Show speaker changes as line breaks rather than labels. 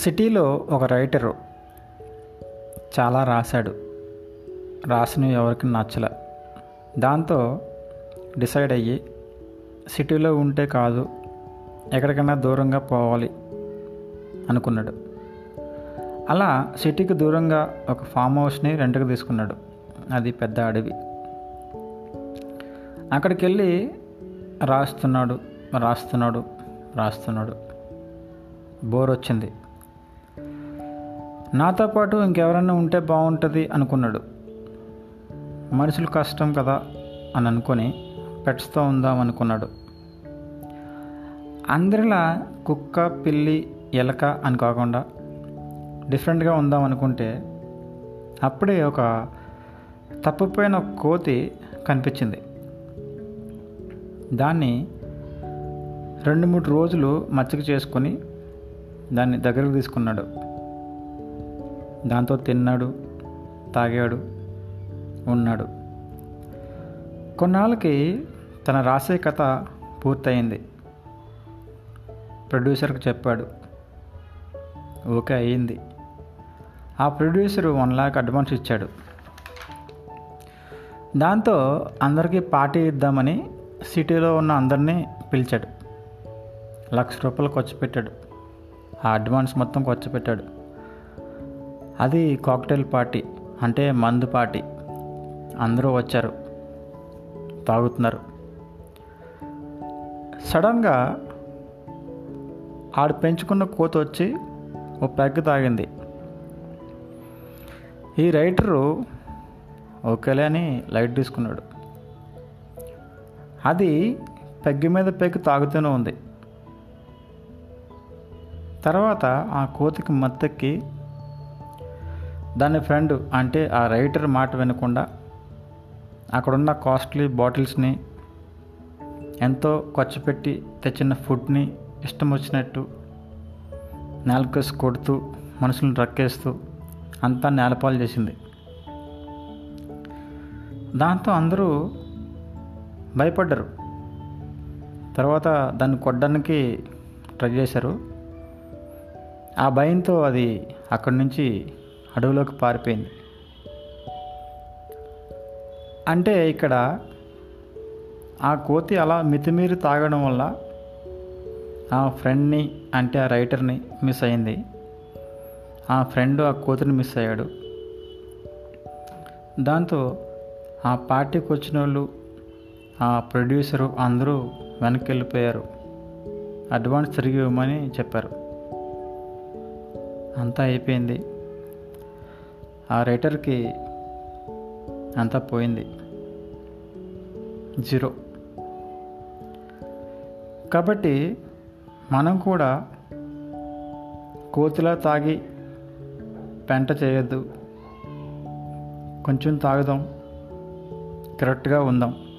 సిటీలో ఒక రైటరు చాలా రాశాడు. రాసినవి ఎవరికి నచ్చల. దాంతో డిసైడ్ అయ్యి సిటీలో ఉంటే కాదు ఎక్కడికైనా దూరంగా పోవాలి అనుకున్నాడు. అలా సిటీకి దూరంగా ఒక ఫామ్ హౌస్ని రెంట్కి తీసుకున్నాడు. అది పెద్ద అడవి. అక్కడికి వెళ్ళి రాస్తున్నాడు రాస్తున్నాడు రాస్తున్నాడు. బోర్ వచ్చింది. నాతో పాటు ఇంకెవరైనా ఉంటే బాగుంటుంది అనుకున్నాడు. మనుషులు కష్టం కదా అని అనుకొని పెట్స్తో ఉందాం అనుకున్నాడు అందరిలా కుక్క పిల్లి ఎలక అని కాకుండా డిఫరెంట్గా ఉందాం అనుకుంటే అప్పుడే ఒక తప్పిపోయిన కోతి కనిపించింది. దాన్ని రెండు మూడు రోజులు మచ్చక చేసుకొని దాన్ని దగ్గరకు తీసుకున్నాడు. దాంతో తిన్నాడు తాగాడు ఉన్నాడు. కొన్నాళ్ళకి తన రాసే కథ పూర్తయింది. ప్రొడ్యూసర్కి చెప్పాడు ఓకే అయ్యింది ఆ ప్రొడ్యూసర్ వన్ లాక్ అడ్వాన్స్ ఇచ్చాడు. దాంతో అందరికీ పార్టీ ఇద్దామని సిటీలో ఉన్న అందరినీ పిలిచాడు. లక్ష రూపాయలు ఖర్చు పెట్టాడు. ఆ అడ్వాన్స్ మొత్తం ఖర్చు పెట్టాడు. అది కాక్టైల్ పార్టీ అంటే మందు పార్టీ. అందరూ వచ్చారు. తాగుతున్నారు. సడన్గా ఆడు పెంచుకున్న కోత వచ్చి ఓ పెగ్ తాగింది. ఈ రైటరు ఓకేలే అని లైట్ తీసుకున్నాడు. అది పెగ్గి మీద పెగ్గు తాగుతూనే ఉంది. తర్వాత ఆ కోతికి మత్తెక్కి దాని ఫ్రెండ్ అంటే ఆ రైటర్ మాట వినకుండా అక్కడున్న కాస్ట్లీ బాటిల్స్ని ఎంతో ఖర్చు పెట్టి తెచ్చిన ఫుడ్ని ఇష్టం వచ్చినట్టు నేలకేసి కొడుతూ మనుషులను రక్కేస్తూ అంతా నేలపాలు చేసింది. దాంతో అందరూ భయపడ్డారు. తర్వాత దాన్ని కొట్టడానికి ట్రై చేశారు. ఆ భయంతో అది అక్కడి నుంచి అడవిలోకి పారిపోయింది. అంటే ఇక్కడ ఆ కోతి అలా మితిమీరి తాగడం వల్ల ఆ ఫ్రెండ్ని అంటే ఆ రైటర్ని మిస్ అయింది. ఆ ఫ్రెండ్ ఆ కోతిని మిస్ అయ్యాడు. దాంతో ఆ పార్టీకి వచ్చిన వాళ్ళు ఆ ప్రొడ్యూసరు అందరూ వెనక్కి వెళ్ళిపోయారు అడ్వాన్స్ తిరిగి ఇవ్వమని చెప్పారు. అంతా అయిపోయింది. ఆ రైటర్కి అంతా పోయింది. జీరో కాబట్టి మనం కూడా కోతిలా తాగి పెంట చేయొద్దు. కొంచెం తాగుదాం. కరెక్ట్గా ఉందాం.